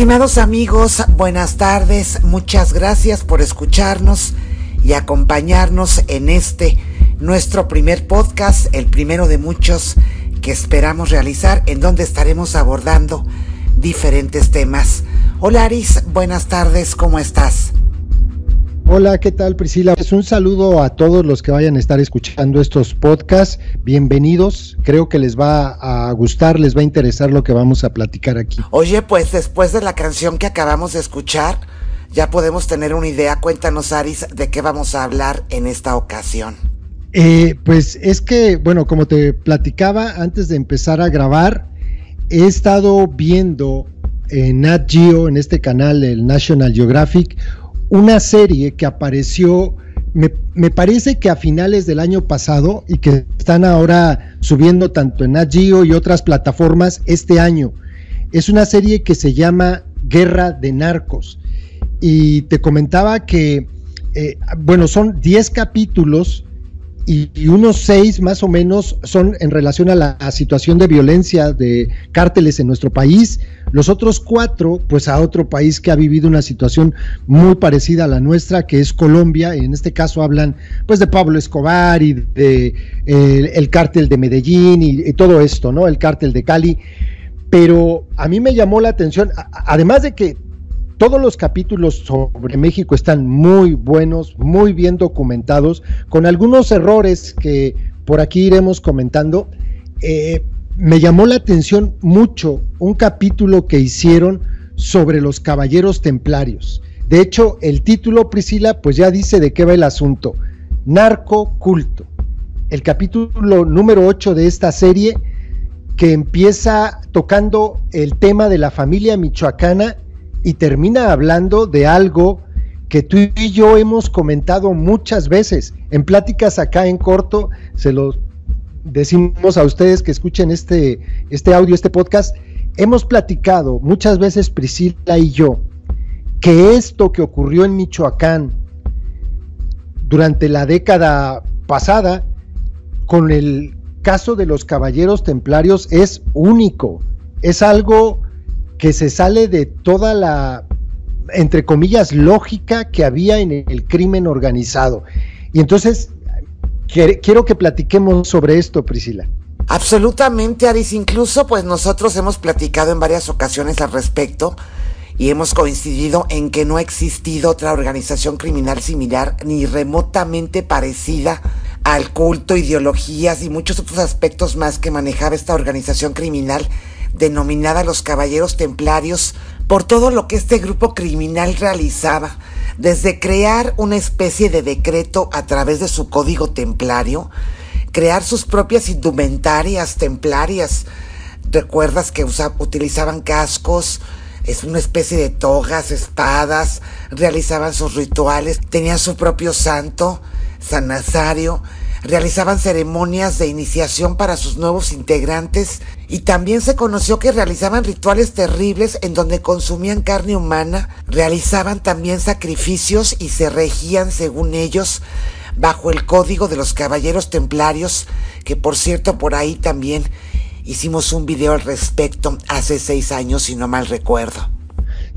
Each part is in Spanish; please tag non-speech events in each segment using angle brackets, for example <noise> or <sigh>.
Estimados amigos, buenas tardes. Muchas gracias por escucharnos y acompañarnos en este nuestro primer podcast, el primero de muchos que esperamos realizar, en donde estaremos abordando diferentes temas. Hola Aris, buenas tardes, ¿cómo estás? Hola, ¿qué tal Priscila? Pues un saludo a todos los que vayan a estar escuchando estos podcasts. Bienvenidos. Creo que les va a gustar, les va a interesar lo que vamos a platicar aquí. Oye, pues después de la canción que acabamos de escuchar, ya podemos tener una idea. Cuéntanos, Aris, de qué vamos a hablar en esta ocasión. Eh, pues es que, bueno, como te platicaba antes de empezar a grabar, he estado viendo en Nat Geo, en este canal, el National Geographic, una serie que apareció, me, me, parece que a finales del año pasado y que están ahora subiendo tanto en Nat Geo y otras plataformas este año. Es una serie que se llama Guerra de Narcos. Y te comentaba que, eh, bueno, son 10 capítulos y, unos 6 más o menos son en relación a la situación de violencia de cárteles en nuestro país. Los otros cuatro, pues a otro país que ha vivido una situación muy parecida a la nuestra, que es Colombia. En este caso hablan, pues, de Pablo Escobar y de eh, el cártel de Medellín y, y, todo esto, ¿no? El cártel de Cali. Pero a mí me llamó la atención, además de que todos los capítulos sobre México están muy buenos, muy bien documentados, con algunos errores que por aquí iremos comentando. Eh, me llamó la atención mucho un capítulo que hicieron sobre los caballeros templarios. De hecho, el título, Priscila, pues ya dice de qué va el asunto. Narco culto. El capítulo número 8 de esta serie que empieza tocando el tema de la familia michoacana y termina hablando de algo que tú y yo hemos comentado muchas veces. En pláticas acá en corto, se lo decimos a ustedes que escuchen este, este audio, este podcast, hemos platicado muchas veces Priscila y yo que esto que ocurrió en Michoacán durante la década pasada con el caso de los caballeros templarios es único, es algo que se sale de toda la, entre comillas, lógica que había en el crimen organizado. Y entonces, quiero que platiquemos sobre esto, Priscila. Absolutamente, Aris. Incluso, pues nosotros hemos platicado en varias ocasiones al respecto y hemos coincidido en que no ha existido otra organización criminal similar ni remotamente parecida al culto, ideologías y muchos otros aspectos más que manejaba esta organización criminal denominada los Caballeros Templarios, por todo lo que este grupo criminal realizaba, desde crear una especie de decreto a través de su código templario, crear sus propias indumentarias templarias. ¿Recuerdas que utilizaban cascos? Es una especie de togas, espadas, realizaban sus rituales, tenían su propio santo, San Nazario, realizaban ceremonias de iniciación para sus nuevos integrantes y también se conoció que realizaban rituales terribles en donde consumían carne humana, realizaban también sacrificios y se regían, según ellos, bajo el código de los caballeros templarios, que por cierto por ahí también hicimos un video al respecto hace seis años, si no mal recuerdo.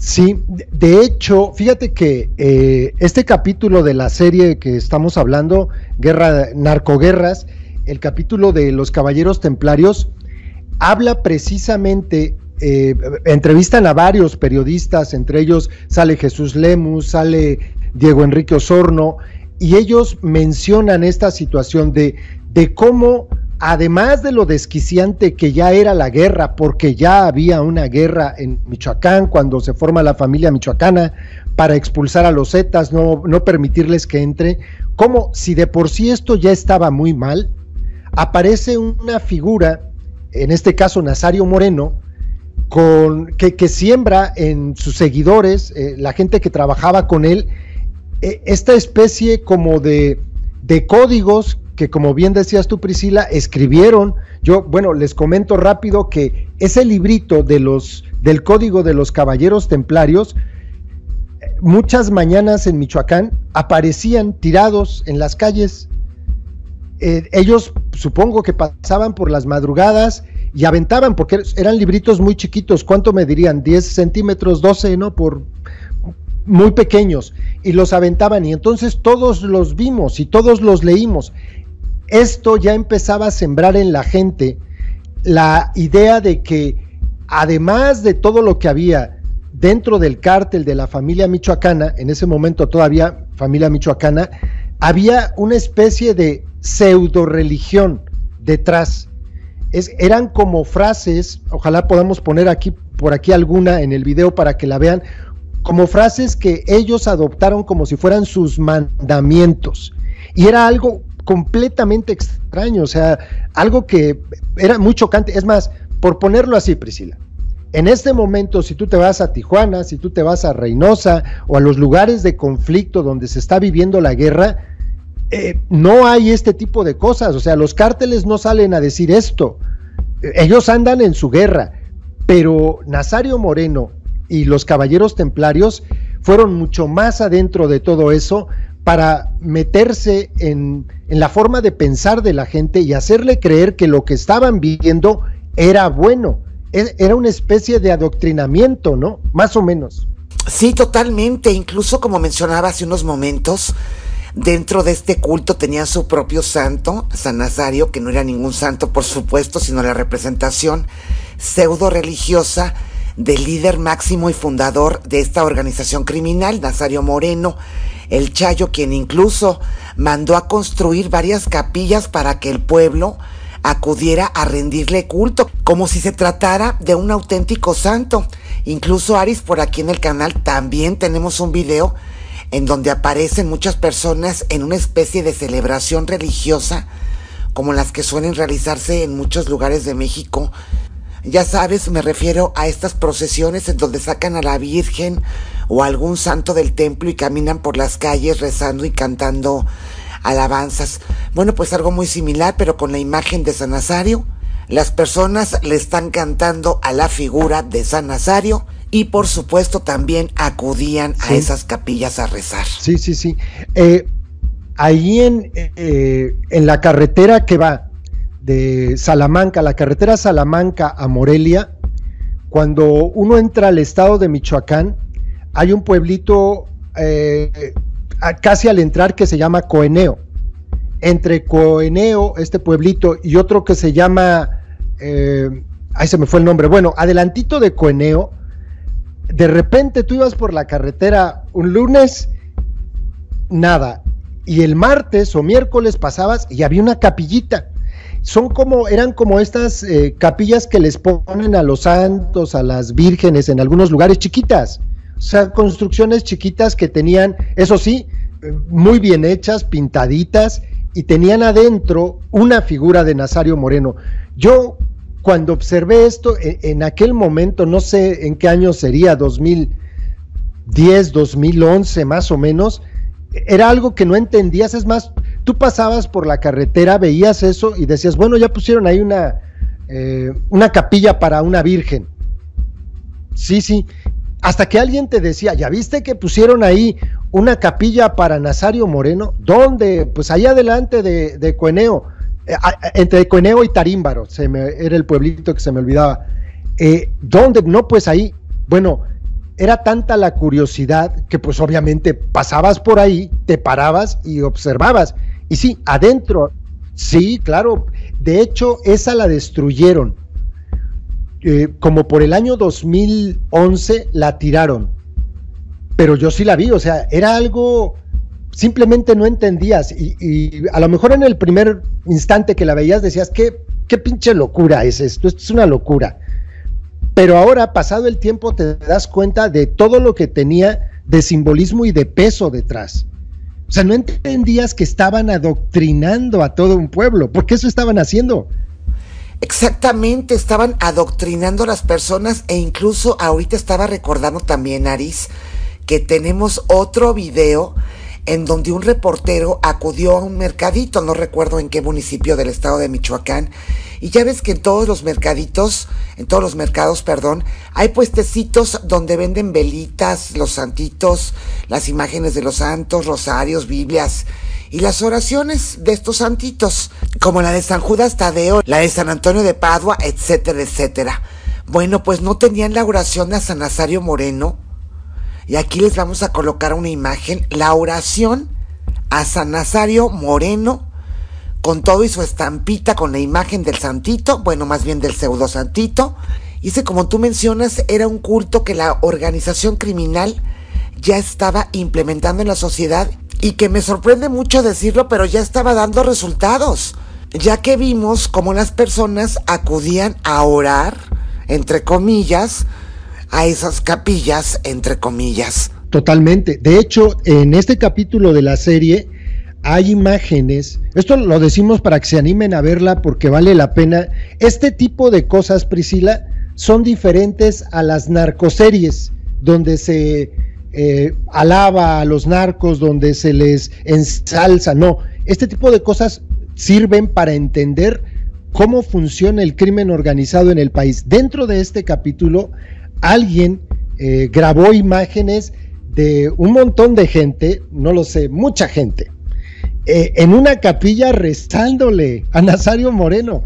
Sí, de hecho, fíjate que eh, este capítulo de la serie que estamos hablando, Guerra, Narcoguerras, el capítulo de los Caballeros Templarios, habla precisamente, eh, entrevistan a varios periodistas, entre ellos sale Jesús Lemus, sale Diego Enrique Osorno, y ellos mencionan esta situación de, de cómo además de lo desquiciante que ya era la guerra, porque ya había una guerra en Michoacán cuando se forma la familia michoacana para expulsar a los Zetas, no, no permitirles que entre, como si de por sí esto ya estaba muy mal, aparece una figura, en este caso Nazario Moreno, con, que, siembra en sus seguidores, eh, la gente que trabajaba con él, eh, esta especie como de, de códigos que como bien decías tú Priscila, escribieron, yo bueno, les comento rápido que ese librito de los del Código de los Caballeros Templarios muchas mañanas en Michoacán aparecían tirados en las calles. Eh, ellos supongo que pasaban por las madrugadas y aventaban, porque eran libritos muy chiquitos, ¿cuánto me dirían? 10 centímetros, 12, ¿no? Por muy pequeños, y los aventaban, y entonces todos los vimos y todos los leímos esto ya empezaba a sembrar en la gente la idea de que además de todo lo que había dentro del cártel de la familia michoacana, en ese momento todavía familia michoacana, había una especie de pseudo religión detrás. Es, eran como frases, ojalá podamos poner aquí por aquí alguna en el video para que la vean, como frases que ellos adoptaron como si fueran sus mandamientos. Y era algo completamente extraño, o sea, algo que era muy chocante. Es más, por ponerlo así, Priscila, en este momento, si tú te vas a Tijuana, si tú te vas a Reynosa o a los lugares de conflicto donde se está viviendo la guerra, eh, no hay este tipo de cosas. O sea, los cárteles no salen a decir esto. Ellos andan en su guerra. Pero Nazario Moreno y los caballeros templarios fueron mucho más adentro de todo eso para meterse en, la forma de pensar de la gente y hacerle creer que lo que estaban viviendo era bueno. E, era una especie de adoctrinamiento, ¿no? Más o menos. Sí, totalmente. Incluso como mencionaba hace unos momentos, dentro de este culto tenía su propio santo, San Nazario, que no era ningún santo, por supuesto, sino la representación pseudo religiosa del líder máximo y fundador de esta organización criminal, Nazario Moreno, el Chayo, quien incluso mandó a construir varias capillas para que el pueblo acudiera a rendirle culto, como si se tratara de un auténtico santo. Incluso Aris, por aquí en el canal también tenemos un video en donde aparecen muchas personas en una especie de celebración religiosa, como las que suelen realizarse en muchos lugares de México. Ya sabes, me refiero a estas procesiones en donde sacan a la Virgen o algún santo del templo y caminan por las calles rezando y cantando alabanzas. Bueno, pues algo muy similar, pero con la imagen de San Nazario. Las personas le están cantando a la figura de San Nazario y por supuesto también acudían a esas capillas a rezar. Sí, sí, sí. Eh, ahí en, eh, en la carretera que va de Salamanca, la carretera Salamanca a Morelia, cuando uno entra al estado de Michoacán, hay un pueblito eh, casi al entrar que se llama Coeneo. Entre Coeneo, este pueblito, y otro que se llama, eh, ahí se me fue el nombre, bueno, adelantito de Coeneo, de repente tú ibas por la carretera un lunes, nada, y el martes o miércoles pasabas y había una capillita. Son como, eran como estas eh, capillas que les ponen a los santos, a las vírgenes en algunos lugares chiquitas. O sea, construcciones chiquitas que tenían, eso sí, muy bien hechas, pintaditas, y tenían adentro una figura de Nazario Moreno. Yo cuando observé esto, en, en, aquel momento, no sé en qué año sería, 2010, 2011 más o menos, era algo que no entendías, es más, tú pasabas por la carretera, veías eso y decías, bueno, ya pusieron ahí una, eh, una capilla para una virgen. Sí, sí, hasta que alguien te decía, ¿ya viste que pusieron ahí una capilla para Nazario Moreno? ¿Dónde? Pues allá adelante de, de Cueneo, eh, entre Cueneo y Tarímbaro, se me, era el pueblito que se me olvidaba. Eh, ¿Dónde? No, pues ahí. Bueno, era tanta la curiosidad que pues obviamente pasabas por ahí, te parabas y observabas. Y sí, adentro, sí, claro. De hecho, esa la destruyeron eh, como por el año 2011 la tiraron, pero yo sí la vi, o sea, era algo simplemente no entendías y, a lo mejor en el primer instante que la veías decías, ¿qué, qué pinche locura es esto? Esto es una locura. Pero ahora, pasado el tiempo, te das cuenta de todo lo que tenía de simbolismo y de peso detrás. O sea, no entendías que estaban adoctrinando a todo un pueblo, porque eso estaban haciendo. Exactamente, estaban adoctrinando a las personas e incluso ahorita estaba recordando también, Aris, que tenemos otro video en donde un reportero acudió a un mercadito, no recuerdo en qué municipio del estado de Michoacán, y ya ves que en todos los mercaditos, en todos los mercados, perdón, hay puestecitos donde venden velitas, los santitos, las imágenes de los santos, rosarios, Biblias y las oraciones de estos santitos, como la de San Judas Tadeo, la de San Antonio de Padua, etcétera, etcétera. Bueno, pues no tenían la oración de San Nazario Moreno. Y aquí les vamos a colocar una imagen, la oración a San Nazario Moreno con todo y su estampita con la imagen del santito, bueno, más bien del pseudo santito. Ese, como tú mencionas, era un culto que la organización criminal ya estaba implementando en la sociedad y que me sorprende mucho decirlo, pero ya estaba dando resultados, ya que vimos cómo las personas acudían a orar, entre comillas, a esas capillas, entre comillas. Totalmente. De hecho, en este capítulo de la serie, hay imágenes, esto lo decimos para que se animen a verla porque vale la pena. Este tipo de cosas, Priscila, son diferentes a las narcoseries, donde se eh, alaba a los narcos, donde se les ensalza. No, este tipo de cosas sirven para entender cómo funciona el crimen organizado en el país. Dentro de este capítulo, alguien eh, grabó imágenes de un montón de gente, no lo sé, mucha gente, eh, en una capilla rezándole a Nazario Moreno,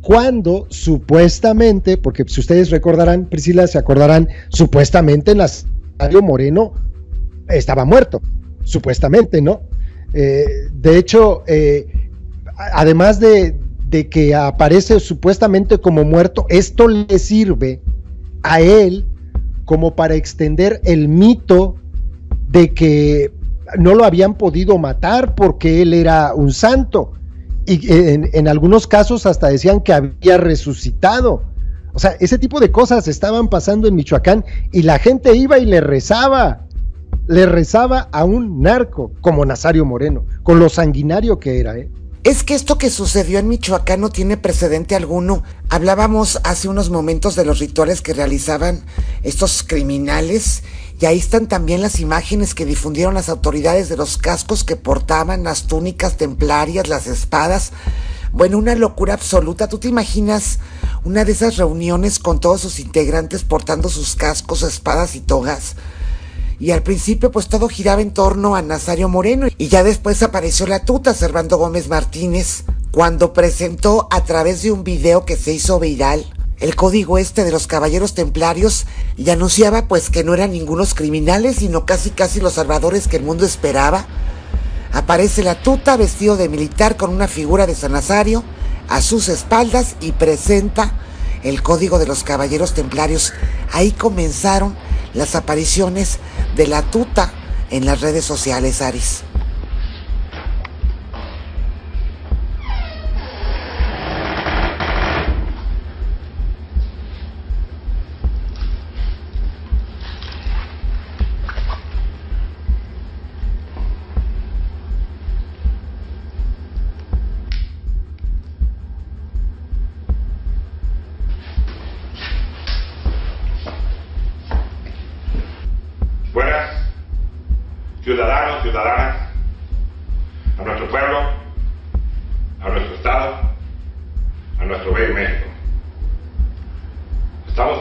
cuando supuestamente, porque si ustedes recordarán, Priscila, se acordarán, supuestamente Nazario Moreno estaba muerto, supuestamente, ¿no? Eh, de hecho, además de, de que aparece supuestamente como muerto, esto le sirve a él como para extender el mito de que no lo habían podido matar porque él era un santo. Y en, algunos casos hasta decían que había resucitado. O sea, ese tipo de cosas estaban pasando en Michoacán y la gente iba y le rezaba. Le rezaba a un narco como Nazario Moreno, con lo sanguinario que era. ¿eh? Es que esto que sucedió en Michoacán no tiene precedente alguno. Hablábamos hace unos momentos de los rituales que realizaban estos criminales y ahí están también las imágenes que difundieron las autoridades de los cascos que portaban, las túnicas templarias, las espadas. Bueno, una locura absoluta. ¿Tú te imaginas una de esas reuniones con todos sus integrantes portando sus cascos, espadas y togas? Y al principio pues todo giraba en torno a Nazario Moreno y ya después apareció la tuta Servando Gómez Martínez cuando presentó a través de un video que se hizo viral el código este de los caballeros templarios y anunciaba pues que no eran ningunos criminales sino casi casi los salvadores que el mundo esperaba. Aparece la tuta vestido de militar con una figura de San Nazario a sus espaldas y presenta el código de los caballeros templarios. Ahí comenzaron las apariciones de la tuta en las redes sociales, Aris. Ciudadanos, ciudadanas, a nuestro pueblo, a nuestro Estado, a nuestro bello México. Estamos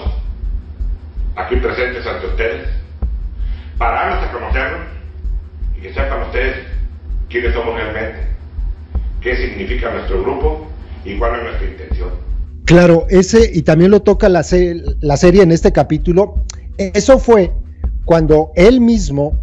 aquí presentes ante ustedes para darnos a conocernos y que sepan ustedes quiénes somos realmente, qué significa nuestro grupo y cuál es nuestra intención. Claro, ese, y también lo toca la, la serie en este capítulo, eso fue cuando él mismo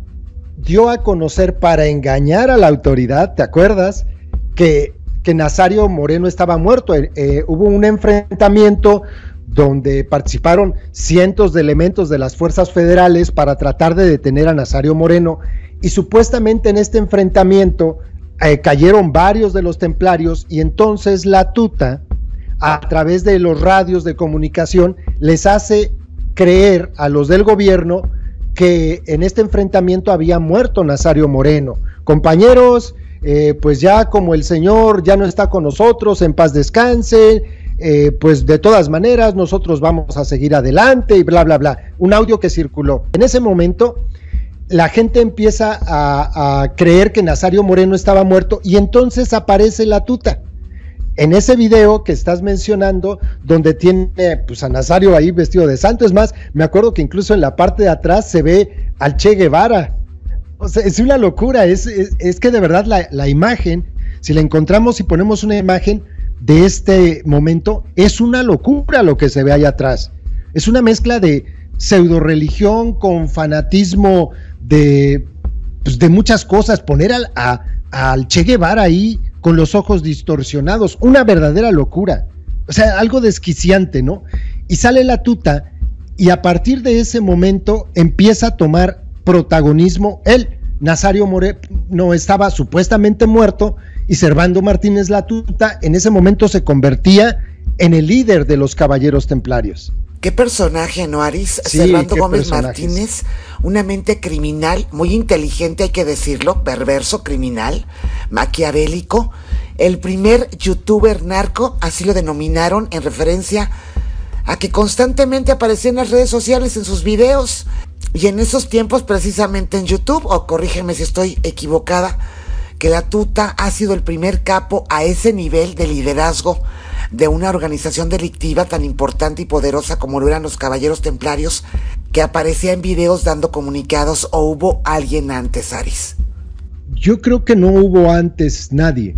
dio a conocer para engañar a la autoridad, ¿te acuerdas? Que, que Nazario Moreno estaba muerto. Eh, eh, hubo un enfrentamiento donde participaron cientos de elementos de las fuerzas federales para tratar de detener a Nazario Moreno y supuestamente en este enfrentamiento eh, cayeron varios de los templarios y entonces la tuta, a través de los radios de comunicación, les hace creer a los del gobierno que en este enfrentamiento había muerto Nazario Moreno. Compañeros, eh, pues ya como el Señor ya no está con nosotros, en paz descanse, eh, pues de todas maneras nosotros vamos a seguir adelante y bla, bla, bla. Un audio que circuló. En ese momento la gente empieza a, a creer que Nazario Moreno estaba muerto y entonces aparece la tuta en ese video que estás mencionando, donde tiene pues, a Nazario ahí vestido de santo, es más, me acuerdo que incluso en la parte de atrás se ve al Che Guevara. O sea, es una locura, es, es, que de verdad la, la, imagen, si la encontramos y ponemos una imagen de este momento, es una locura lo que se ve ahí atrás. Es una mezcla de pseudo religión con fanatismo de, pues, de muchas cosas. Poner al, al Che Guevara ahí con los ojos distorsionados, una verdadera locura, o sea, algo desquiciante, ¿no? Y sale la tuta y a partir de ese momento empieza a tomar protagonismo él. Nazario no estaba supuestamente muerto y Servando Martínez la tuta en ese momento se convertía en el líder de los caballeros templarios. Qué personaje, ¿no, Aris? Servando Gómez Martínez, una mente criminal, muy inteligente, hay que decirlo, perverso, criminal, maquiavélico. El primer youtuber narco, así lo denominaron en referencia a que constantemente aparecía en las redes sociales en sus videos. Y en esos tiempos, precisamente en YouTube, o corrígeme si estoy equivocada, que la tuta ha sido el primer capo a ese nivel de liderazgo de una organización delictiva tan importante y poderosa como lo eran los Caballeros Templarios, que aparecía en videos dando comunicados o hubo alguien antes, Aris? Yo creo que no hubo antes nadie.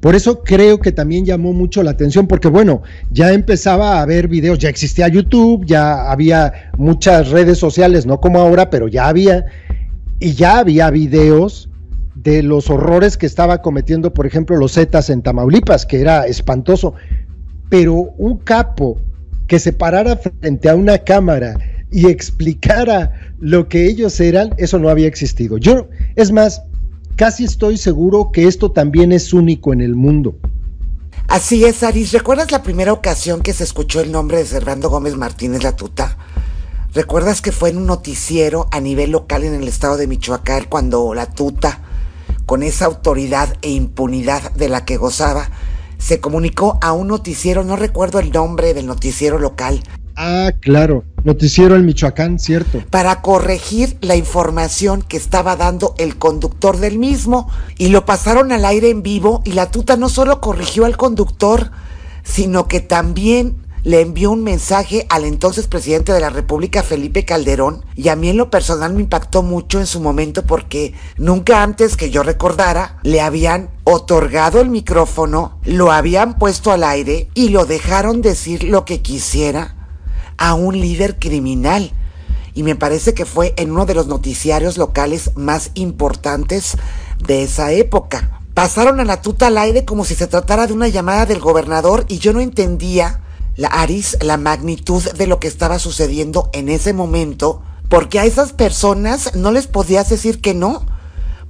Por eso creo que también llamó mucho la atención, porque bueno, ya empezaba a ver videos, ya existía YouTube, ya había muchas redes sociales, no como ahora, pero ya había, y ya había videos de los horrores que estaba cometiendo, por ejemplo, los Zetas en Tamaulipas, que era espantoso. Pero un capo que se parara frente a una cámara y explicara lo que ellos eran, eso no había existido. Yo, es más, casi estoy seguro que esto también es único en el mundo. Así es, Aris. ¿Recuerdas la primera ocasión que se escuchó el nombre de Servando Gómez Martínez La Tuta? ¿Recuerdas que fue en un noticiero a nivel local en el estado de Michoacán cuando La Tuta con esa autoridad e impunidad de la que gozaba, se comunicó a un noticiero, no recuerdo el nombre del noticiero local. Ah, claro, noticiero en Michoacán, cierto. Para corregir la información que estaba dando el conductor del mismo y lo pasaron al aire en vivo y la tuta no solo corrigió al conductor, sino que también le envió un mensaje al entonces presidente de la República, Felipe Calderón, y a mí en lo personal me impactó mucho en su momento porque nunca antes que yo recordara le habían otorgado el micrófono, lo habían puesto al aire y lo dejaron decir lo que quisiera a un líder criminal. Y me parece que fue en uno de los noticiarios locales más importantes de esa época. Pasaron a la tuta al aire como si se tratara de una llamada del gobernador y yo no entendía la Aris, la magnitud de lo que estaba sucediendo en ese momento, porque a esas personas no les podías decir que no,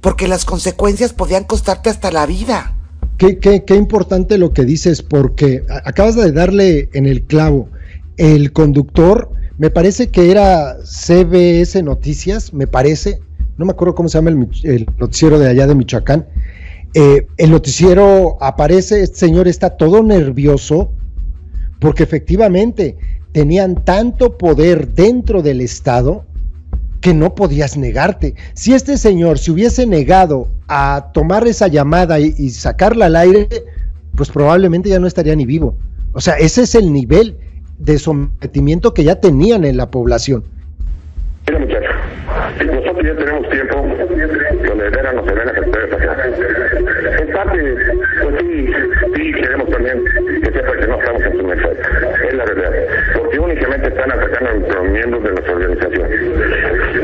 porque las consecuencias podían costarte hasta la vida. Qué, qué, qué importante lo que dices, porque acabas de darle en el clavo. El conductor, me parece que era CBS Noticias, me parece, no me acuerdo cómo se llama el, noticiero de allá de Michoacán. Eh, el noticiero aparece, este señor está todo nervioso, porque efectivamente tenían tanto poder dentro del Estado que no podías negarte. Si este señor se hubiese negado a tomar esa llamada y, sacarla al aire, pues probablemente ya no estaría ni vivo. O sea, ese es el nivel de sometimiento que ya tenían en la población. Mira, muchachos, nosotros ya tenemos tiempo donde veran los parte, pues sí, sí queremos también que sepa que no estamos en su mesa. Es la verdad. Porque únicamente están atacando a los miembros de nuestra organización.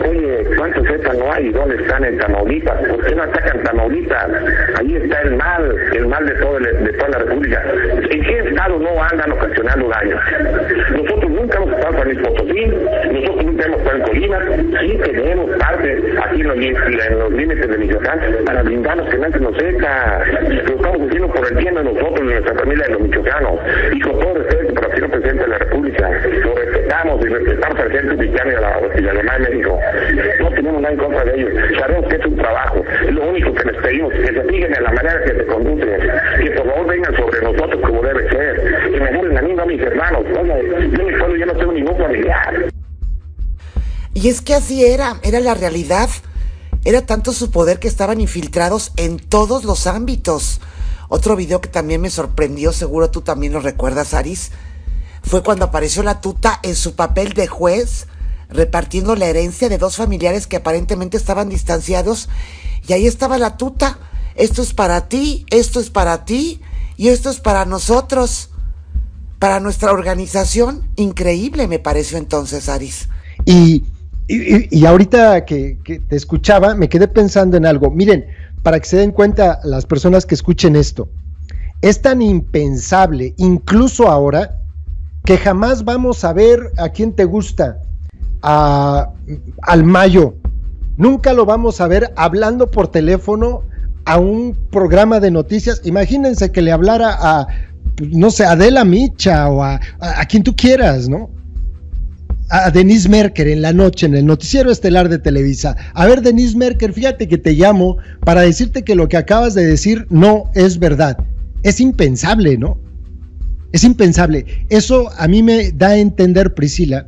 Oye, ¿cuántos zetas no hay? ¿Dónde están en Tamaulipas? ¿Por qué no atacan Tamaulipas? Ahí está el mal, el mal de, todo el, de toda la República. ¿En qué estado no andan ocasionando daños? Nosotros nunca hemos estado para Luis Potosí, nosotros nunca hemos estado en Colima, sí tenemos parte aquí en los, en límites de Michoacán para brindarnos que nadie nos seca. Estamos por el bien de nosotros, de nuestra familia, de los michoacanos. Y con todo respeto para el señor presidente de la República, lo respetamos y respetamos al presidente mexicano y a la, y a la demás México. No tenemos nada en contra de ellos. Sabemos que es un trabajo. Lo único que les pedimos, que se fijen en la manera que se conducen, que por favor vengan sobre nosotros como debe ser, que me dejen a mí, no a mis hermanos. Oiga, yo mi pueblo yo no tengo ningún familiar. Y es que así era, era la realidad. Era tanto su poder que estaban infiltrados en todos los ámbitos. Otro video que también me sorprendió, seguro tú también lo recuerdas, Aris, fue cuando apareció la tuta en su papel de juez, repartiendo la herencia de dos familiares que aparentemente estaban distanciados. Y ahí estaba la tuta. Esto es para ti, esto es para ti y esto es para nosotros. Para nuestra organización. Increíble me pareció entonces, Aris. Y, y, ahorita que, que te escuchaba, me quedé pensando en algo. Miren, para que se den cuenta las personas que escuchen esto, es tan impensable, incluso ahora, que jamás vamos a ver a quién te gusta, a, al Mayo. Nunca lo vamos a ver hablando por teléfono a un programa de noticias. Imagínense que le hablara a, no sé, a Adela Micha o a, a quien tú quieras, ¿no? A Denise Merker en la noche en el noticiero estelar de Televisa. A ver, Denise Merker, fíjate que te llamo para decirte que lo que acabas de decir no es verdad. Es impensable, ¿no? Es impensable. Eso a mí me da a entender, Priscila,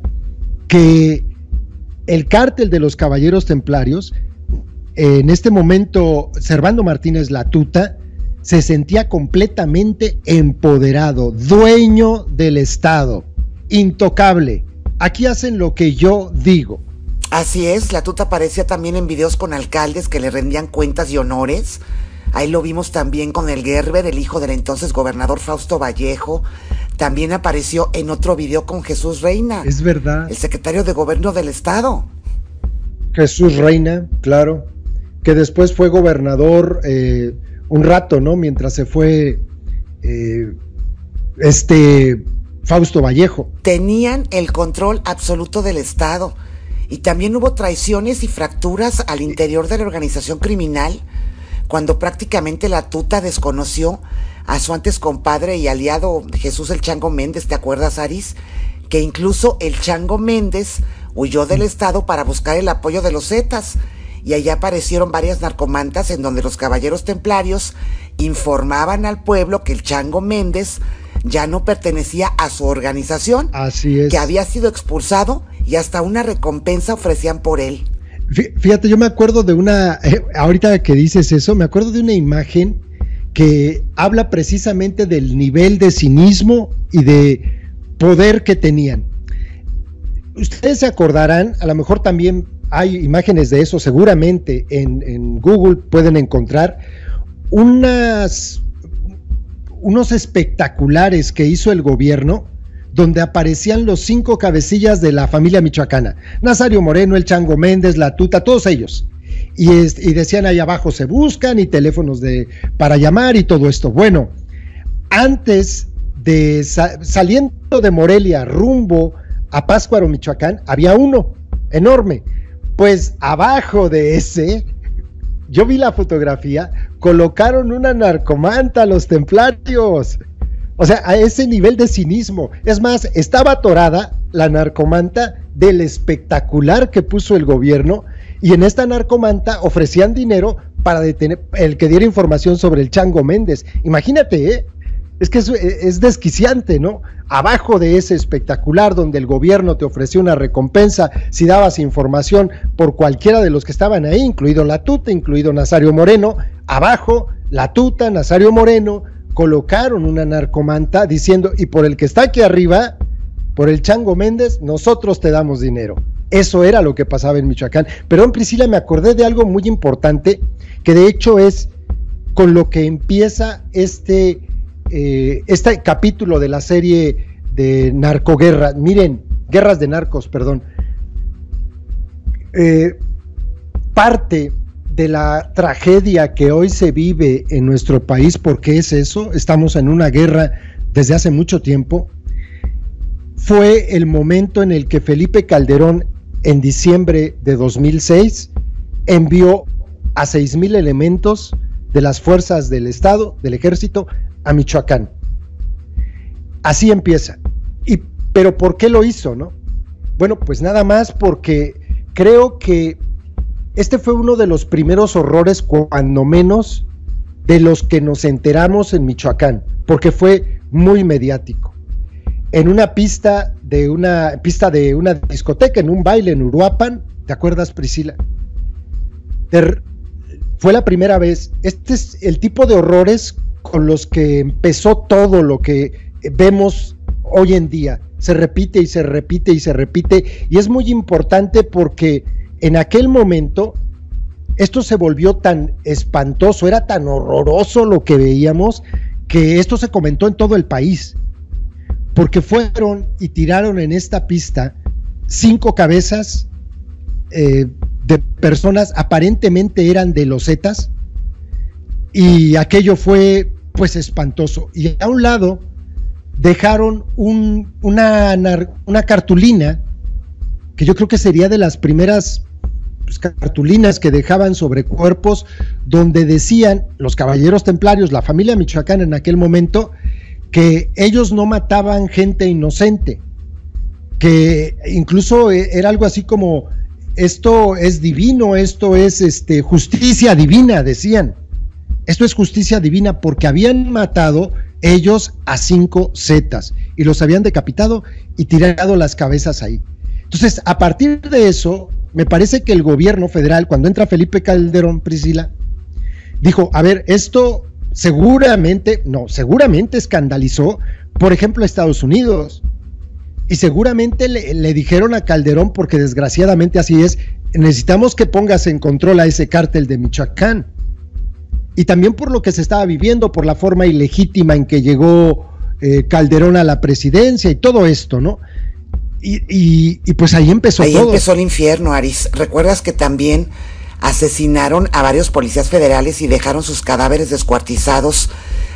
que el cártel de los caballeros templarios, en este momento, Servando Martínez Latuta, se sentía completamente empoderado, dueño del Estado, intocable Aquí hacen lo que yo digo. Así es, la tuta aparecía también en videos con alcaldes que le rendían cuentas y honores. Ahí lo vimos también con el Gerber, el hijo del entonces gobernador Fausto Vallejo. También apareció en otro video con Jesús Reina. Es verdad. El secretario de gobierno del estado. Jesús Reina, claro. Que después fue gobernador eh, un rato, ¿no? Mientras se fue eh, este Fausto Vallejo. Tenían el control absoluto del Estado. Y también hubo traiciones y fracturas al interior de la organización criminal, cuando prácticamente la tuta desconoció a su antes compadre y aliado Jesús el Chango Méndez, ¿te acuerdas, Aris? Que incluso el Chango Méndez huyó del Estado para buscar el apoyo de los Zetas. Y allá aparecieron varias narcomantas en donde los caballeros templarios informaban al pueblo que el Chango Méndez ya no pertenecía a su organización. Así es. Que había sido expulsado y hasta una recompensa ofrecían por él. Fíjate, yo me acuerdo de una, eh, ahorita que dices eso, me acuerdo de una imagen que habla precisamente del nivel de cinismo y de poder que tenían. Ustedes se acordarán, a lo mejor también hay imágenes de eso, seguramente en, en Google pueden encontrar unas unos espectaculares que hizo el gobierno donde aparecían los cinco cabecillas de la familia michoacana. Nazario Moreno, el Chango Méndez, la Tuta, todos ellos. Y, y decían ahí abajo se buscan y teléfonos de, para llamar y todo esto. Bueno, antes de saliendo de Morelia rumbo a Páscuaro, Michoacán, había uno enorme. Pues abajo de ese, yo vi la fotografía, colocaron una narcomanta a los templarios. O sea, a ese nivel de cinismo. Es más, estaba atorada la narcomanta del espectacular que puso el gobierno y en esta narcomanta ofrecían dinero para detener el que diera información sobre el Chango Méndez. Imagínate, ¿eh? Es que es, desquiciante, ¿no? Abajo de ese espectacular donde el gobierno te ofreció una recompensa si dabas información por cualquiera de los que estaban ahí, incluido la tuta, incluido Nazario Moreno, abajo la tuta, Nazario Moreno, colocaron una narcomanta diciendo, y por el que está aquí arriba, por el Chango Méndez, nosotros te damos dinero. Eso era lo que pasaba en Michoacán. Pero en Priscila me acordé de algo muy importante, que de hecho es con lo que empieza este eh, este capítulo de la serie de narcoguerra, miren, guerras de narcos, perdón, eh, parte de la tragedia que hoy se vive en nuestro país, porque es eso, estamos en una guerra desde hace mucho tiempo, fue el momento en el que Felipe Calderón en diciembre de 2006, envió a 6.000 elementos de las fuerzas del Estado, del ejército, a Michoacán. Así empieza. Y, pero ¿por qué lo hizo, no? Bueno, pues nada más porque creo que este fue uno de los primeros horrores, cuando menos, de los que nos enteramos en Michoacán, porque fue muy mediático. En una pista de una pista de una discoteca, en un baile en Uruapan, ¿te acuerdas, Priscila? fue la primera vez. Este es el tipo de horrores con los que empezó todo lo que vemos hoy en día. Se repite y se repite y se repite. Y es muy importante porque en aquel momento esto se volvió tan espantoso, era tan horroroso lo que veíamos, que esto se comentó en todo el país. Porque fueron y tiraron en esta pista cinco cabezas eh, de personas aparentemente eran de los Zetas y aquello fue pues espantoso. Y a un lado dejaron un, una, cartulina que yo creo que sería de las primeras pues, cartulinas que dejaban sobre cuerpos donde decían los caballeros templarios, la familia Michoacán en aquel momento, que ellos no mataban gente inocente, que incluso e, era algo así como esto es divino, esto es este, justicia divina, decían. Esto es justicia divina porque habían matado ellos a cinco zetas y los habían decapitado y tirado las cabezas ahí. Entonces, a partir de eso, me parece que el gobierno federal, cuando entra Felipe Calderón Priscila, dijo, a ver, esto seguramente, no, seguramente escandalizó, por ejemplo, a Estados Unidos. Y seguramente le, dijeron a Calderón, porque desgraciadamente así es, necesitamos que pongas en control a ese cártel de Michoacán. Y también por lo que se estaba viviendo, por la forma ilegítima en que llegó eh, Calderón a la presidencia y todo esto, ¿no? Y, pues ahí empezó ahí empezó el infierno, Aris. ¿Recuerdas que también asesinaron a varios policías federales y dejaron sus cadáveres descuartizados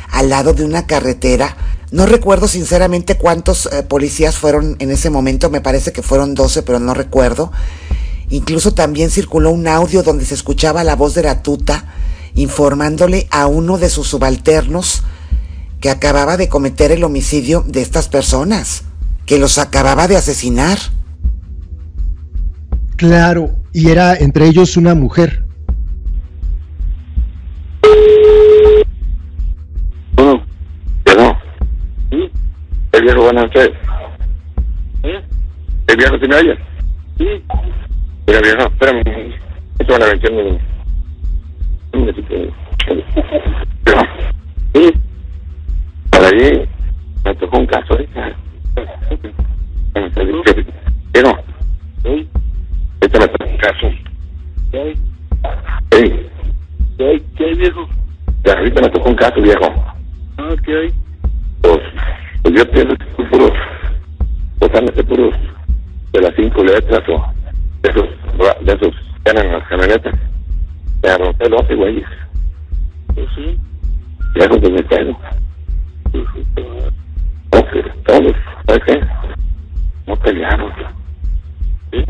al lado de una carretera? No recuerdo sinceramente cuántos eh, policías fueron en ese momento, me parece que fueron 12, pero no recuerdo. Incluso también circuló un audio donde se escuchaba la voz de la tuta informándole a uno de sus subalternos que acababa de cometer el homicidio de estas personas, que los acababa de asesinar. Claro, y era entre ellos una mujer. El viejo buenas noches. ¿Eh? ¿El viejo tiene oye? Sí. Mira viejo, espérame. Esto van a meter un Sí. Por allí me tocó un caso. Viejo. Sí. Este me tocó un caso. ¿Qué? Sí. ¿Qué, ¿Qué viejo? Ya, ahorita me tocó un caso, viejo. Ah, ¿qué hay? Pues pues yo pienso que son puros, totalmente puros de las cinco letras o de esos, de esos en las camionetas. Me rompe el güeyes. Pues sí. Lejos de mi pelo. todos, ¿sabes qué? No pelearon. ¿Sí?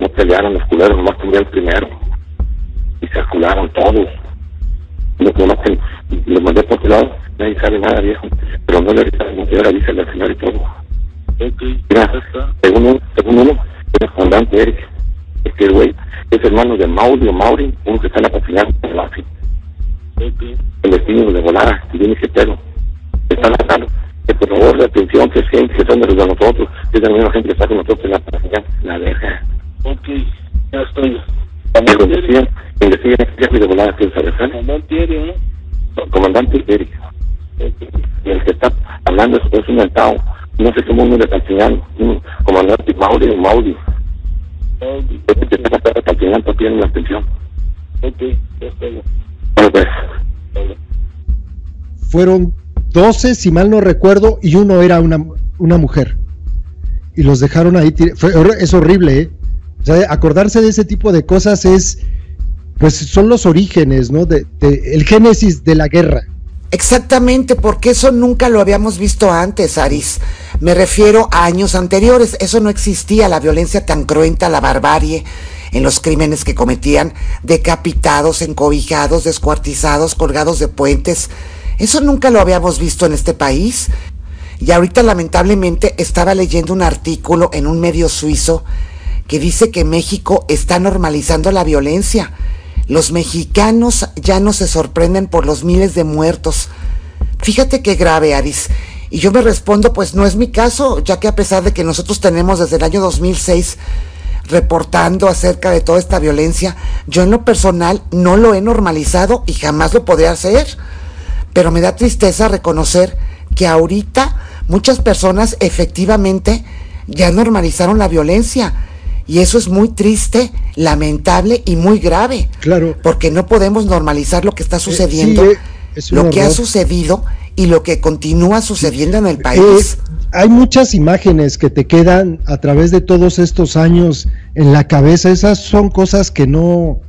No pelearon los culeros, nomás tuvieron el primero. Y se acularon todos. Los, nomás que los mandé por tu lado nadie sabe nada, viejo. Pero no le avisamos, y ahora dice la señora y todo. Mira, según uno, según uno, el comandante Eric, es que el güey es hermano de Mauri o Mauri, uno que está en la patinada en la El destino de volar, y viene ese pelo. Están hablando que por favor la atención, que es gente que son de los de nosotros, que es la misma gente que está con nosotros en la patinada, la deja. Ok, ya estoy. Investigan, investigan el viaje de volada que es Comandante Eric, ¿no? Comandante Eric el que está hablando es, un mentado. No sé cómo uno le está enseñando. Comandante Mauri o Mauri. Es que está calcinando tiene la atención. Ok, ya pues. Fueron 12, si mal no recuerdo, y uno era una, una mujer. Y los dejaron ahí. Fue, es horrible, ¿eh? O sea, acordarse de ese tipo de cosas es, pues son los orígenes, ¿no? De, de, el génesis de la guerra. Exactamente, porque eso nunca lo habíamos visto antes, Aris. Me refiero a años anteriores, eso no existía, la violencia tan cruenta, la barbarie en los crímenes que cometían, decapitados, encobijados, descuartizados, colgados de puentes. Eso nunca lo habíamos visto en este país. Y ahorita lamentablemente estaba leyendo un artículo en un medio suizo que dice que México está normalizando la violencia. Los mexicanos ya no se sorprenden por los miles de muertos. Fíjate qué grave, Aris. Y yo me respondo, pues no es mi caso, ya que a pesar de que nosotros tenemos desde el año 2006 reportando acerca de toda esta violencia, yo en lo personal no lo he normalizado y jamás lo podría hacer. Pero me da tristeza reconocer que ahorita muchas personas efectivamente ya normalizaron la violencia. Y eso es muy triste, lamentable y muy grave. Claro. Porque no podemos normalizar lo que está sucediendo, Eh, lo que ha sucedido y lo que continúa sucediendo en el país. Eh, hay muchas imágenes que te quedan a través de todos estos años en la cabeza. Esas son cosas que no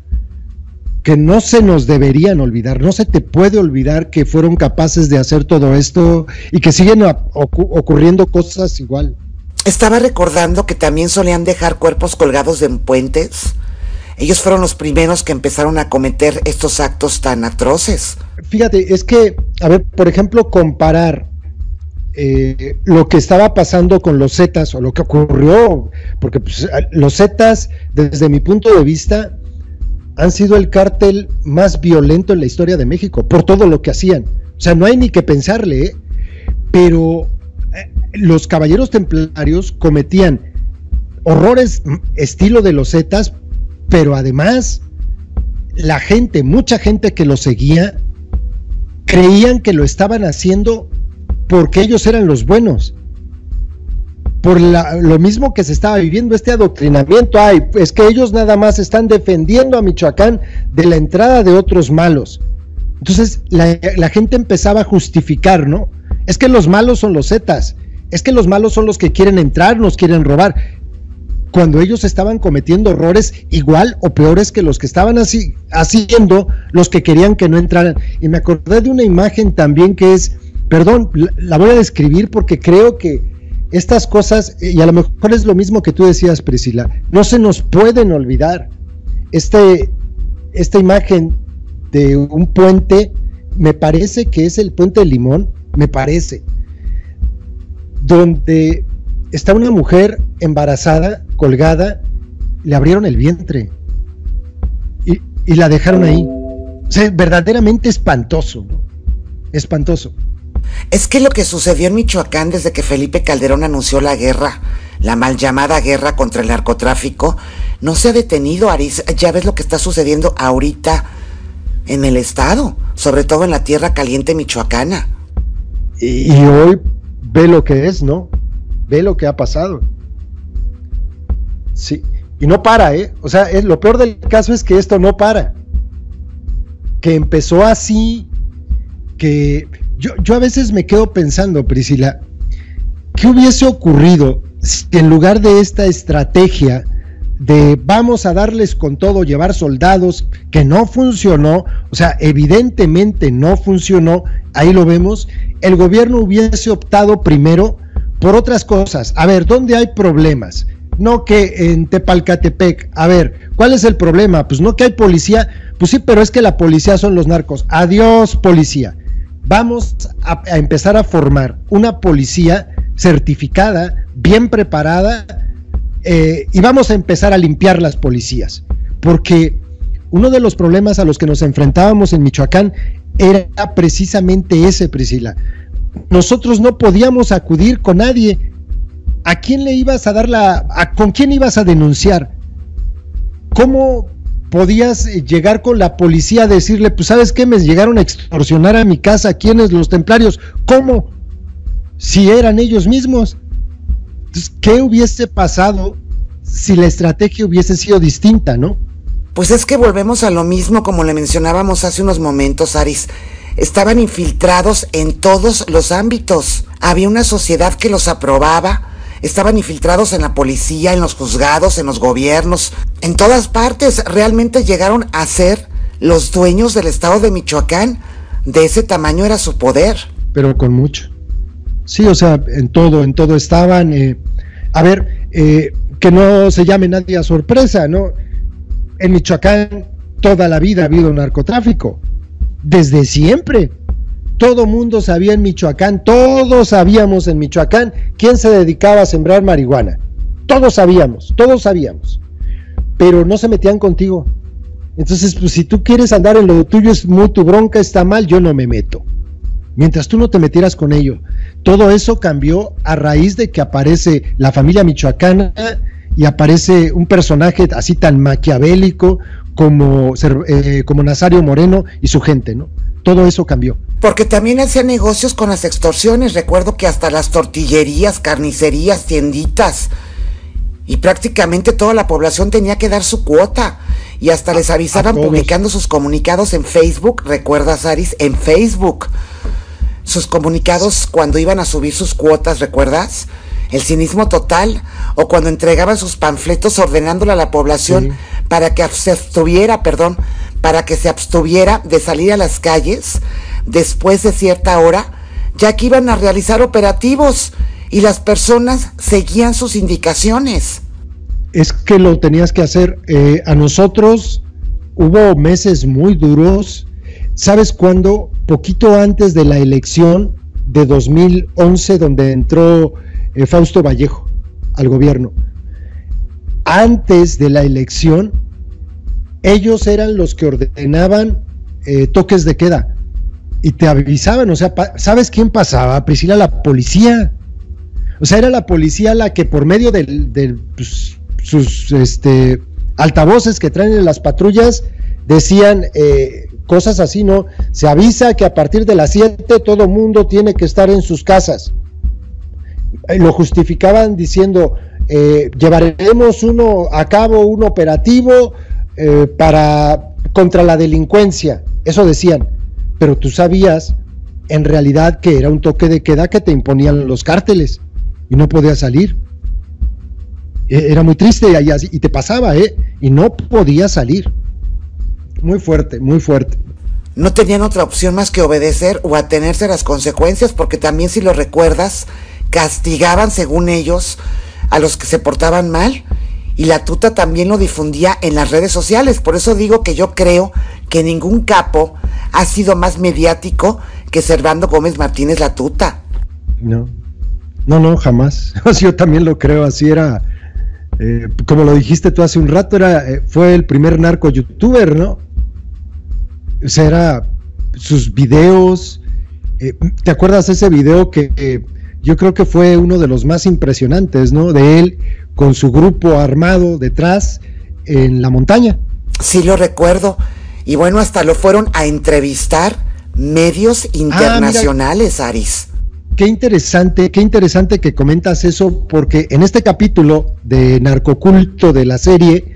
que no se nos deberían olvidar. No se te puede olvidar que fueron capaces de hacer todo esto y que siguen ocu ocurriendo cosas igual. Estaba recordando que también solían dejar cuerpos colgados en puentes. Ellos fueron los primeros que empezaron a cometer estos actos tan atroces. Fíjate, es que, a ver, por ejemplo, comparar eh, lo que estaba pasando con los Zetas o lo que ocurrió, porque pues, los Zetas, desde mi punto de vista, han sido el cártel más violento en la historia de México, por todo lo que hacían. O sea, no hay ni que pensarle, ¿eh? pero los caballeros templarios cometían horrores estilo de los Zetas, pero además la gente, mucha gente que los seguía, creían que lo estaban haciendo porque ellos eran los buenos. Por lo mismo que se estaba viviendo este adoctrinamiento, ay, es que ellos nada más están defendiendo a Michoacán de la entrada de otros malos. Entonces la, la gente empezaba a justificar, ¿no? Es que los malos son los Zetas, es que los malos son los que quieren entrar, nos quieren robar. Cuando ellos estaban cometiendo errores igual o peores que los que estaban así, haciendo los que querían que no entraran. Y me acordé de una imagen también que es, perdón, la, voy a describir porque creo que estas cosas, y a lo mejor es lo mismo que tú decías, Priscila, no se nos pueden olvidar. Este, esta imagen de un puente, me parece que es el puente de Limón, me parece, donde está una mujer embarazada, colgada, le abrieron el vientre y, y la dejaron ahí. O sea, verdaderamente espantoso, ¿no? espantoso. Es que lo que sucedió en Michoacán desde que Felipe Calderón anunció la guerra, la mal llamada guerra contra el narcotráfico, no se ha detenido, Aris. Ya ves lo que está sucediendo ahorita en el estado, sobre todo en la tierra caliente michoacana. Y, y hoy ve lo que es, ¿no? Ve lo que ha pasado. Sí, y no para, ¿eh? O sea, es, lo peor del caso es que esto no para. Que empezó así, que yo, yo a veces me quedo pensando, Priscila, ¿qué hubiese ocurrido si en lugar de esta estrategia de vamos a darles con todo, llevar soldados, que no funcionó, o sea, evidentemente no funcionó, ahí lo vemos, el gobierno hubiese optado primero por otras cosas. A ver, ¿dónde hay problemas? No que en Tepalcatepec. A ver, ¿cuál es el problema? Pues no que hay policía. Pues sí, pero es que la policía son los narcos. Adiós, policía. Vamos a, a empezar a formar una policía certificada, bien preparada, eh, y vamos a empezar a limpiar las policías. Porque uno de los problemas a los que nos enfrentábamos en Michoacán era precisamente ese, Priscila. Nosotros no podíamos acudir con nadie. ¿A quién le ibas a dar la... A, ¿Con quién ibas a denunciar? ¿Cómo podías llegar con la policía a decirle, pues sabes qué, me llegaron a extorsionar a mi casa, ¿quiénes? Los templarios. ¿Cómo? Si eran ellos mismos. Entonces, ¿qué hubiese pasado si la estrategia hubiese sido distinta, no? Pues es que volvemos a lo mismo como le mencionábamos hace unos momentos, Aris. Estaban infiltrados en todos los ámbitos. Había una sociedad que los aprobaba. Estaban infiltrados en la policía, en los juzgados, en los gobiernos, en todas partes. Realmente llegaron a ser los dueños del estado de Michoacán. De ese tamaño era su poder. Pero con mucho. Sí, o sea, en todo, en todo estaban. Eh, a ver, eh, que no se llame nadie a sorpresa, ¿no? En Michoacán toda la vida ha habido narcotráfico, desde siempre. Todo mundo sabía en Michoacán, todos sabíamos en Michoacán quién se dedicaba a sembrar marihuana. Todos sabíamos, todos sabíamos. Pero no se metían contigo. Entonces, pues si tú quieres andar en lo tuyo, es muy tu bronca, está mal, yo no me meto. Mientras tú no te metieras con ello. Todo eso cambió a raíz de que aparece la familia michoacana y aparece un personaje así tan maquiavélico como, eh, como Nazario Moreno y su gente, ¿no? Todo eso cambió. Porque también hacía negocios con las extorsiones. Recuerdo que hasta las tortillerías, carnicerías, tienditas y prácticamente toda la población tenía que dar su cuota. Y hasta les avisaban publicando sus comunicados en Facebook. ¿Recuerdas, Aris? En Facebook. Sus comunicados cuando iban a subir sus cuotas, ¿recuerdas? El cinismo total. O cuando entregaban sus panfletos ordenándole a la población para que se abstuviera, perdón, para que se abstuviera de salir a las calles después de cierta hora, ya que iban a realizar operativos y las personas seguían sus indicaciones. Es que lo tenías que hacer. Eh, a nosotros hubo meses muy duros. ¿Sabes cuándo? Poquito antes de la elección de 2011, donde entró eh, Fausto Vallejo al gobierno antes de la elección, ellos eran los que ordenaban eh, toques de queda y te avisaban, o sea, ¿sabes quién pasaba? Priscila, la policía. O sea, era la policía la que por medio de, pues, sus este, altavoces que traen en las patrullas decían eh, cosas así, ¿no? Se avisa que a partir de las 7 todo mundo tiene que estar en sus casas. Lo justificaban diciendo, eh, llevaremos uno a cabo un operativo eh, para contra la delincuencia, eso decían, pero tú sabías en realidad que era un toque de queda que te imponían los cárteles y no podías salir. E, era muy triste y, y te pasaba, ¿eh? Y no podías salir. Muy fuerte, muy fuerte. No tenían otra opción más que obedecer o atenerse a las consecuencias, porque también si lo recuerdas, castigaban según ellos a los que se portaban mal y la tuta también lo difundía en las redes sociales. Por eso digo que yo creo que ningún capo ha sido más mediático que Servando Gómez Martínez la tuta. No, no, no, jamás. <laughs> yo también lo creo, así era. Eh, como lo dijiste tú hace un rato, era, eh, fue el primer narco youtuber, ¿no? O sea, era sus videos. Eh, ¿Te acuerdas ese video que yo creo que fue uno de los más impresionantes, ¿no? De él con su grupo armado detrás en la montaña. Sí, lo recuerdo. Y bueno, hasta lo fueron a entrevistar medios ah, internacionales, Aris. Qué interesante, qué interesante que comentas eso, porque en este capítulo de Narcoculto de la serie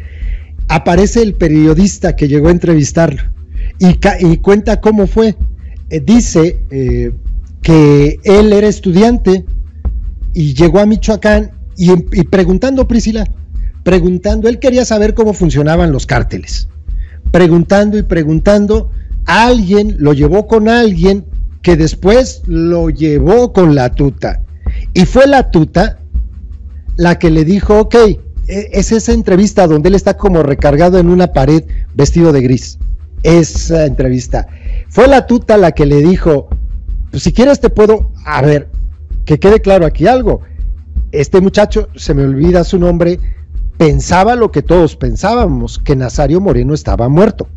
aparece el periodista que llegó a entrevistarlo y, y cuenta cómo fue. Eh, dice, eh, que él era estudiante y llegó a Michoacán y, preguntando, Priscila, preguntando, él quería saber cómo funcionaban los cárteles. Preguntando y preguntando, alguien lo llevó con alguien que después lo llevó con la tuta. Y fue la tuta la que le dijo, ok, e, es esa entrevista donde él está como recargado en una pared vestido de gris. Esa entrevista. Fue la tuta la que le dijo, pues si quieres te puedo, a ver, que quede claro aquí algo. Este muchacho, se me olvida su nombre, pensaba lo que todos pensábamos, que Nazario Moreno estaba muerto.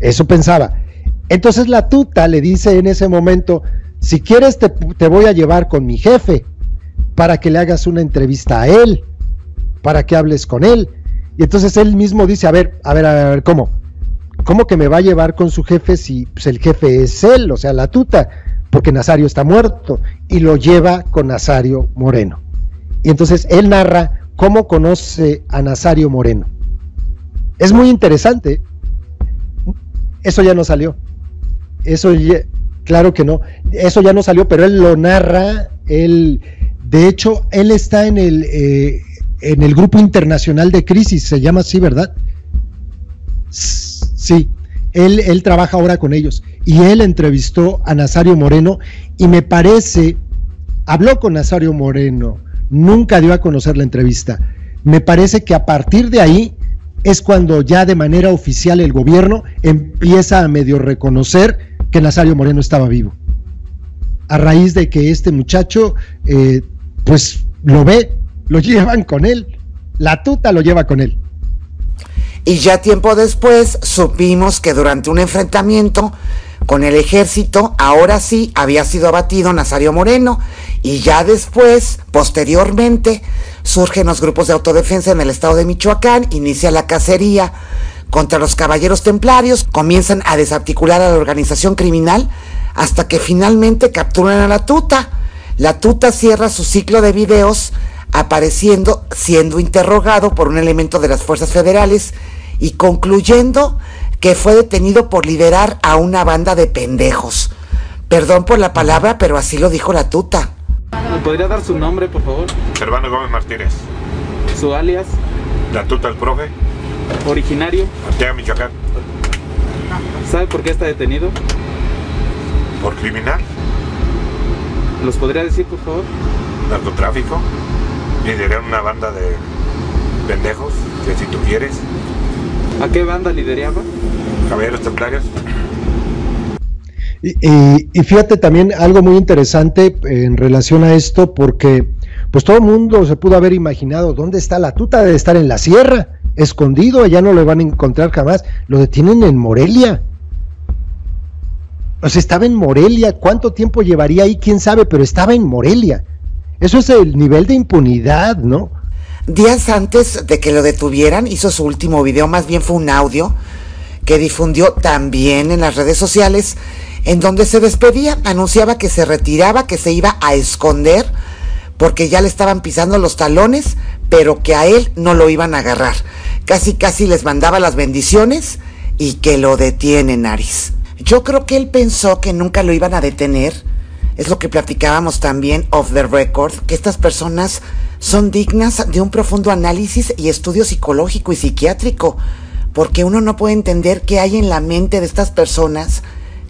Eso pensaba. Entonces la tuta le dice en ese momento, si quieres te, te, voy a llevar con mi jefe para que le hagas una entrevista a él, para que hables con él. Y entonces él mismo dice, a ver, a ver, a ver, ¿cómo? ¿Cómo que me va a llevar con su jefe si pues, el jefe es él, o sea, la tuta? Porque Nazario está muerto y lo lleva con Nazario Moreno. Y entonces él narra cómo conoce a Nazario Moreno. Es muy interesante. Eso ya no salió. Eso claro que no. Eso ya no salió, pero él lo narra. Él, de hecho, él está en el, eh, en el grupo internacional de crisis, se llama así, ¿verdad? Sí, Él, él trabaja ahora con ellos y él entrevistó a Nazario Moreno y me parece, habló con Nazario Moreno, nunca dio a conocer la entrevista. Me parece que a partir de ahí es cuando ya de manera oficial el gobierno empieza a medio reconocer que Nazario Moreno estaba vivo. A raíz de que este muchacho, eh, pues lo ve, lo <laughs> llevan con él, la tuta lo lleva con él. Y ya tiempo después supimos que durante un enfrentamiento con el ejército, ahora sí había sido abatido Nazario Moreno y ya después, posteriormente, surgen los grupos de autodefensa en el estado de Michoacán, inicia la cacería contra los caballeros templarios, comienzan a desarticular a la organización criminal hasta que finalmente capturan a la tuta. La tuta cierra su ciclo de videos apareciendo, siendo interrogado por un elemento de las fuerzas federales y concluyendo que fue detenido por liderar a una banda de pendejos. Perdón por la palabra, pero así lo dijo la tuta. ¿Me podría dar su nombre, por favor? Servando Gómez Martínez. ¿Su alias? La tuta el profe. ¿Originario? Arteaga, Michoacán. ¿Sabe por qué está detenido? Por criminal. ¿Los podría decir, por favor? Narcotráfico. Lideré una banda de pendejos, que si tú quieres. ¿A qué banda lideraba? Caballeros Templarios. Y, y, y, fíjate también algo muy interesante en relación a esto, porque pues todo el mundo se pudo haber imaginado dónde está la tuta, de estar en la sierra, escondido, allá no lo van a encontrar jamás. Lo detienen en Morelia. O sea, estaba en Morelia. ¿Cuánto tiempo llevaría ahí? ¿Quién sabe? Pero estaba en Morelia. Eso es el nivel de impunidad, ¿no? Días antes de que lo detuvieran, hizo su último video, más bien fue un audio, que difundió también en las redes sociales, en donde se despedía, anunciaba que se retiraba, que se iba a esconder, porque ya le estaban pisando los talones, pero que a él no lo iban a agarrar. Casi, casi les mandaba las bendiciones y que lo detienen, Aris. Yo creo que él pensó que nunca lo iban a detener. Es lo que platicábamos también off the record, que estas personas son dignas de un profundo análisis y estudio psicológico y psiquiátrico, porque uno no puede entender qué hay en la mente de estas personas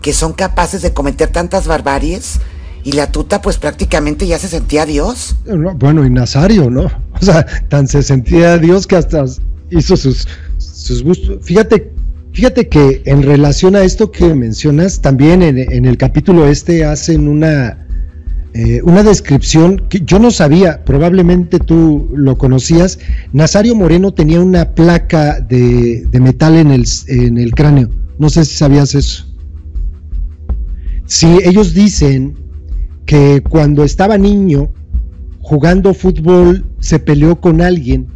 que son capaces de cometer tantas barbaries y la tuta pues prácticamente ya se sentía Dios. Bueno, y Nazario, ¿no? O sea, tan se sentía Dios que hasta hizo sus, sus gustos. Fíjate, fíjate que en relación a esto que mencionas, también en, en el capítulo este hacen una, eh, una descripción que yo no sabía, probablemente tú lo conocías. Nazario Moreno tenía una placa de, de metal en el, en el cráneo. No sé si sabías eso. Sí, ellos dicen que cuando estaba niño jugando fútbol se peleó con alguien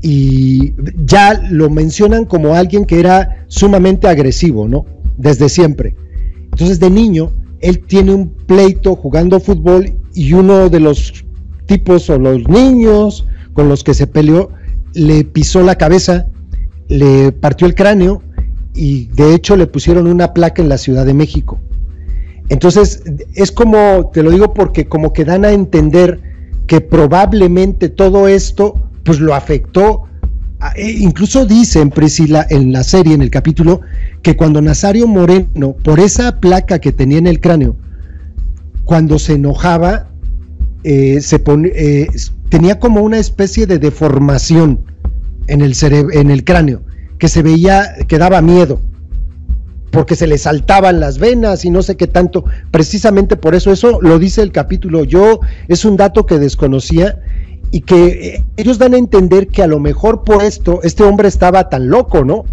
y ya lo mencionan como alguien que era sumamente agresivo, ¿no? Desde siempre. Entonces de niño él tiene un pleito jugando fútbol y uno de los tipos o los niños con los que se peleó le pisó la cabeza, le partió el cráneo y de hecho le pusieron una placa en la Ciudad de México. Entonces, es como, te lo digo porque como que dan a entender que probablemente todo esto pues lo afectó. E incluso dicen, Priscila, en la serie, en el capítulo, que cuando Nazario Moreno, por esa placa que tenía en el cráneo, cuando se enojaba, eh, eh, tenía como una especie de deformación en el, en el cráneo, que se veía, que daba miedo porque se le saltaban las venas y no sé qué tanto. Precisamente por eso, eso lo dice el capítulo. Yo es un dato que desconocía y que eh, ellos dan a entender que a lo mejor por esto este hombre estaba tan loco, ¿no?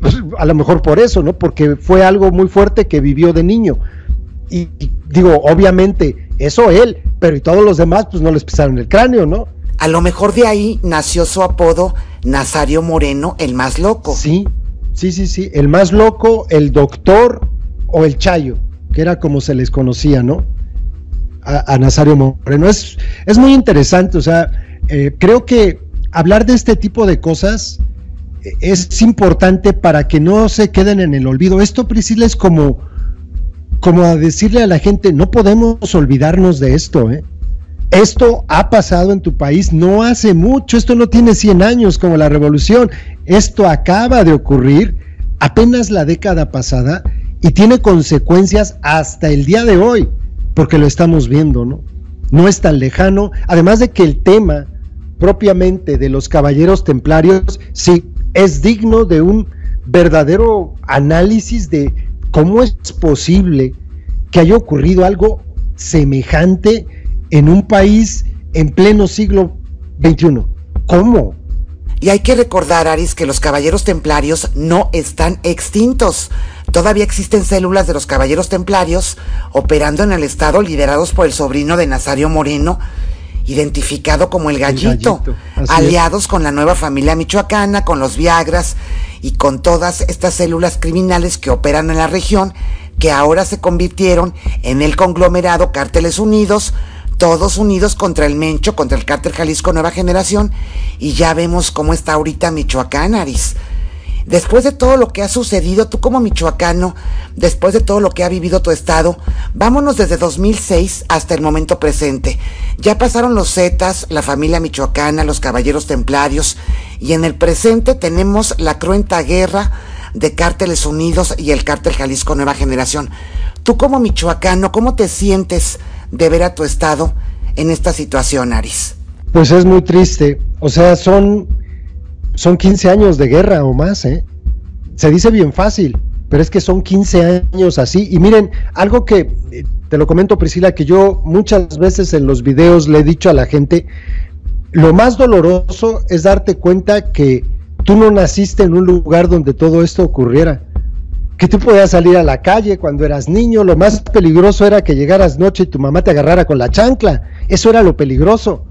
Pues, a lo mejor por eso, ¿no? Porque fue algo muy fuerte que vivió de niño. Y, y digo, obviamente, eso él, pero y todos los demás, pues no les pisaron el cráneo, ¿no? A lo mejor de ahí nació su apodo Nazario Moreno, el más loco. Sí, Sí, sí, sí, el más loco, el doctor o el chayo, que era como se les conocía, ¿no? A, Nazario Moreno. Es, es muy interesante, o sea, eh, creo que hablar de este tipo de cosas es importante para que no se queden en el olvido. Esto, Priscila, es como, como a decirle a la gente, no podemos olvidarnos de esto, ¿eh? Esto ha pasado en tu país no hace mucho, esto no tiene 100 años como la revolución, esto acaba de ocurrir apenas la década pasada y tiene consecuencias hasta el día de hoy, porque lo estamos viendo, ¿no? No es tan lejano, además de que el tema propiamente de los caballeros templarios, sí, es digno de un verdadero análisis de cómo es posible que haya ocurrido algo semejante en un país en pleno siglo XXI. ¿Cómo? Y hay que recordar, Aris, que los caballeros templarios no están extintos. Todavía existen células de los caballeros templarios operando en el estado liderados por el sobrino de Nazario Moreno, identificado como el gallito, aliados con la nueva familia michoacana, con los Viagras y con todas estas células criminales que operan en la región, que ahora se convirtieron en el conglomerado Cárteles Unidos, todos unidos contra el Mencho, contra el Cártel Jalisco Nueva Generación, y ya vemos cómo está ahorita Michoacán, Aris. Después de todo lo que ha sucedido, tú como michoacano, después de todo lo que ha vivido tu estado, vámonos desde 2006 hasta el momento presente. Ya pasaron los Zetas, la familia michoacana, los caballeros templarios, y en el presente tenemos la cruenta guerra de Cárteles Unidos y el Cártel Jalisco Nueva Generación. Tú como michoacano, ¿cómo te sientes de ver a tu estado en esta situación, Aris? Pues es muy triste. O sea, son son 15 años de guerra o más, ¿eh? Se dice bien fácil, pero es que son 15 años así. Y miren, algo que eh, te lo comento Priscila, que yo muchas veces en los videos le he dicho a la gente, lo más doloroso es darte cuenta que tú no naciste en un lugar donde todo esto ocurriera. Que tú podías salir a la calle cuando eras niño, lo más peligroso era que llegaras noche y tu mamá te agarrara con la chancla. Eso era lo peligroso.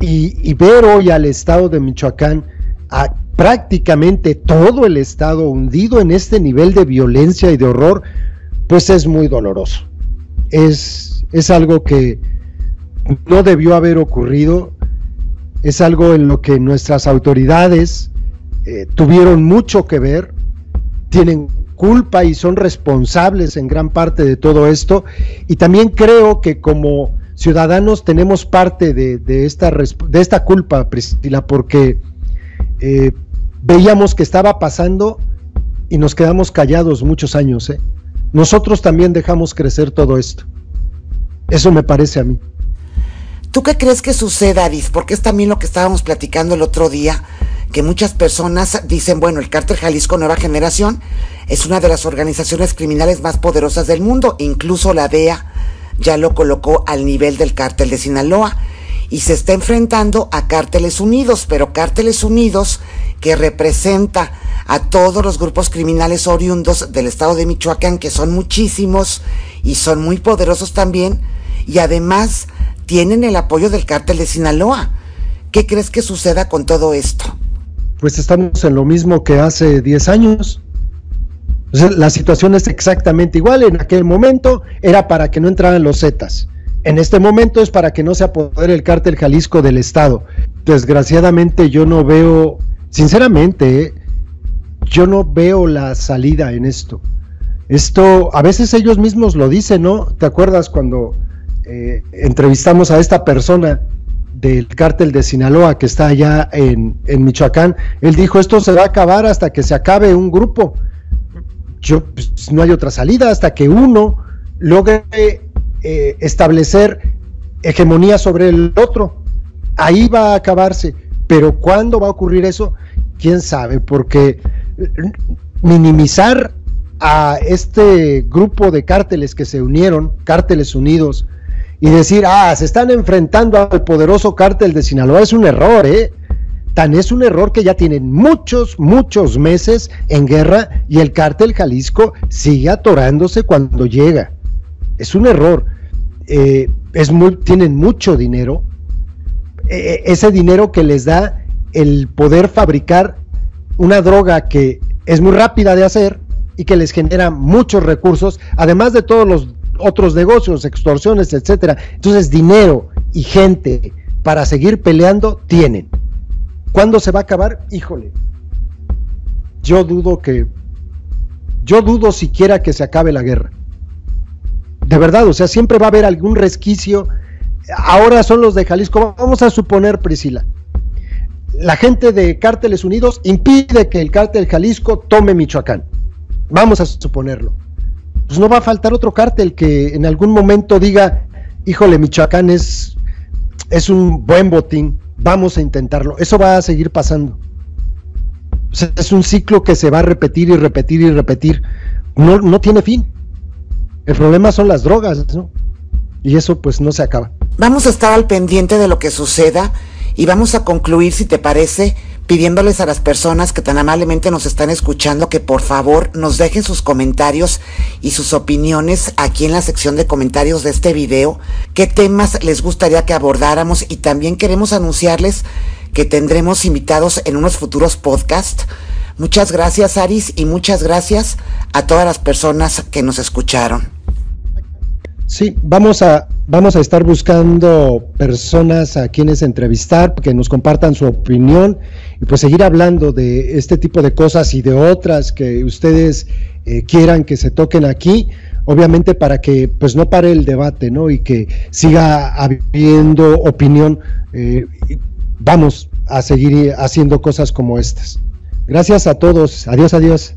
Y, y ver hoy al estado de Michoacán prácticamente todo el Estado hundido en este nivel de violencia y de horror, pues es muy doloroso. Es, es algo que no debió haber ocurrido, es algo en lo que nuestras autoridades eh, tuvieron mucho que ver, tienen culpa y son responsables en gran parte de todo esto, y también creo que como ciudadanos tenemos parte de, de esta, de esta culpa, Priscila, porque eh, veíamos que estaba pasando y nos quedamos callados muchos años. ¿eh? Nosotros también dejamos crecer todo esto. Eso me parece a mí. ¿Tú qué crees que suceda, Aris? Porque es también lo que estábamos platicando el otro día, que muchas personas dicen, bueno, el cártel Jalisco Nueva Generación es una de las organizaciones criminales más poderosas del mundo, incluso la DEA ya lo colocó al nivel del cártel de Sinaloa y se está enfrentando a Cárteles Unidos, pero Cárteles Unidos que representa a todos los grupos criminales oriundos del estado de Michoacán, que son muchísimos y son muy poderosos también, y además tienen el apoyo del cártel de Sinaloa. ¿Qué crees que suceda con todo esto? Pues estamos en lo mismo que hace 10 años. la situación es exactamente igual. En aquel momento era para que no entraran los Zetas en este momento es para que no se apodere el cártel Jalisco del Estado. Desgraciadamente yo no veo, sinceramente, ¿eh? yo no veo la salida en esto. Esto, a veces ellos mismos lo dicen, ¿no? ¿Te acuerdas cuando eh, entrevistamos a esta persona del cártel de Sinaloa que está allá en, en, Michoacán? Él dijo, esto se va a acabar hasta que se acabe un grupo. Yo, pues, no hay otra salida hasta que uno logre eh, establecer hegemonía sobre el otro. Ahí va a acabarse. Pero ¿cuándo va a ocurrir eso? ¿Quién sabe? Porque eh, minimizar a este grupo de cárteles que se unieron, cárteles unidos, y decir, ah, se están enfrentando al poderoso cártel de Sinaloa, es un error, ¿eh? Tan es un error que ya tienen muchos, muchos meses en guerra y el cártel Jalisco sigue atorándose cuando llega. Es un error. Eh, tienen mucho dinero, eh, ese dinero que les da el poder fabricar una droga que es muy rápida de hacer y que les genera muchos recursos, además de todos los otros negocios, extorsiones, etcétera. Entonces, dinero y gente para seguir peleando tienen. ¿Cuándo se va a acabar? Híjole. Yo dudo que yo dudo siquiera que se acabe la guerra. De verdad, o sea, siempre va a haber algún resquicio. Ahora son los de Jalisco. Vamos a suponer, Priscila, la gente de Cárteles Unidos impide que el cártel Jalisco tome Michoacán. Vamos a suponerlo. Pues no va a faltar otro cártel que en algún momento diga, híjole, Michoacán es, es un buen botín, vamos a intentarlo. Eso va a seguir pasando. es un ciclo que se va a repetir y repetir y repetir. No, no tiene fin. El problema son las drogas, ¿no? Y eso pues no se acaba. Vamos a estar al pendiente de lo que suceda y vamos a concluir, si te parece, pidiéndoles a las personas que tan amablemente nos están escuchando que por favor nos dejen sus comentarios y sus opiniones aquí en la sección de comentarios de este video, qué temas les gustaría que abordáramos y también queremos anunciarles que tendremos invitados en unos futuros podcasts. Muchas gracias Aris y muchas gracias a todas las personas que nos escucharon. Sí, vamos a, vamos a estar buscando personas a quienes entrevistar, que nos compartan su opinión y pues seguir hablando de este tipo de cosas y de otras que ustedes eh, quieran que se toquen aquí, obviamente para que pues no pare el debate, ¿no? Y que siga habiendo opinión. Eh, vamos a seguir haciendo cosas como estas. Gracias a todos. Adiós, adiós.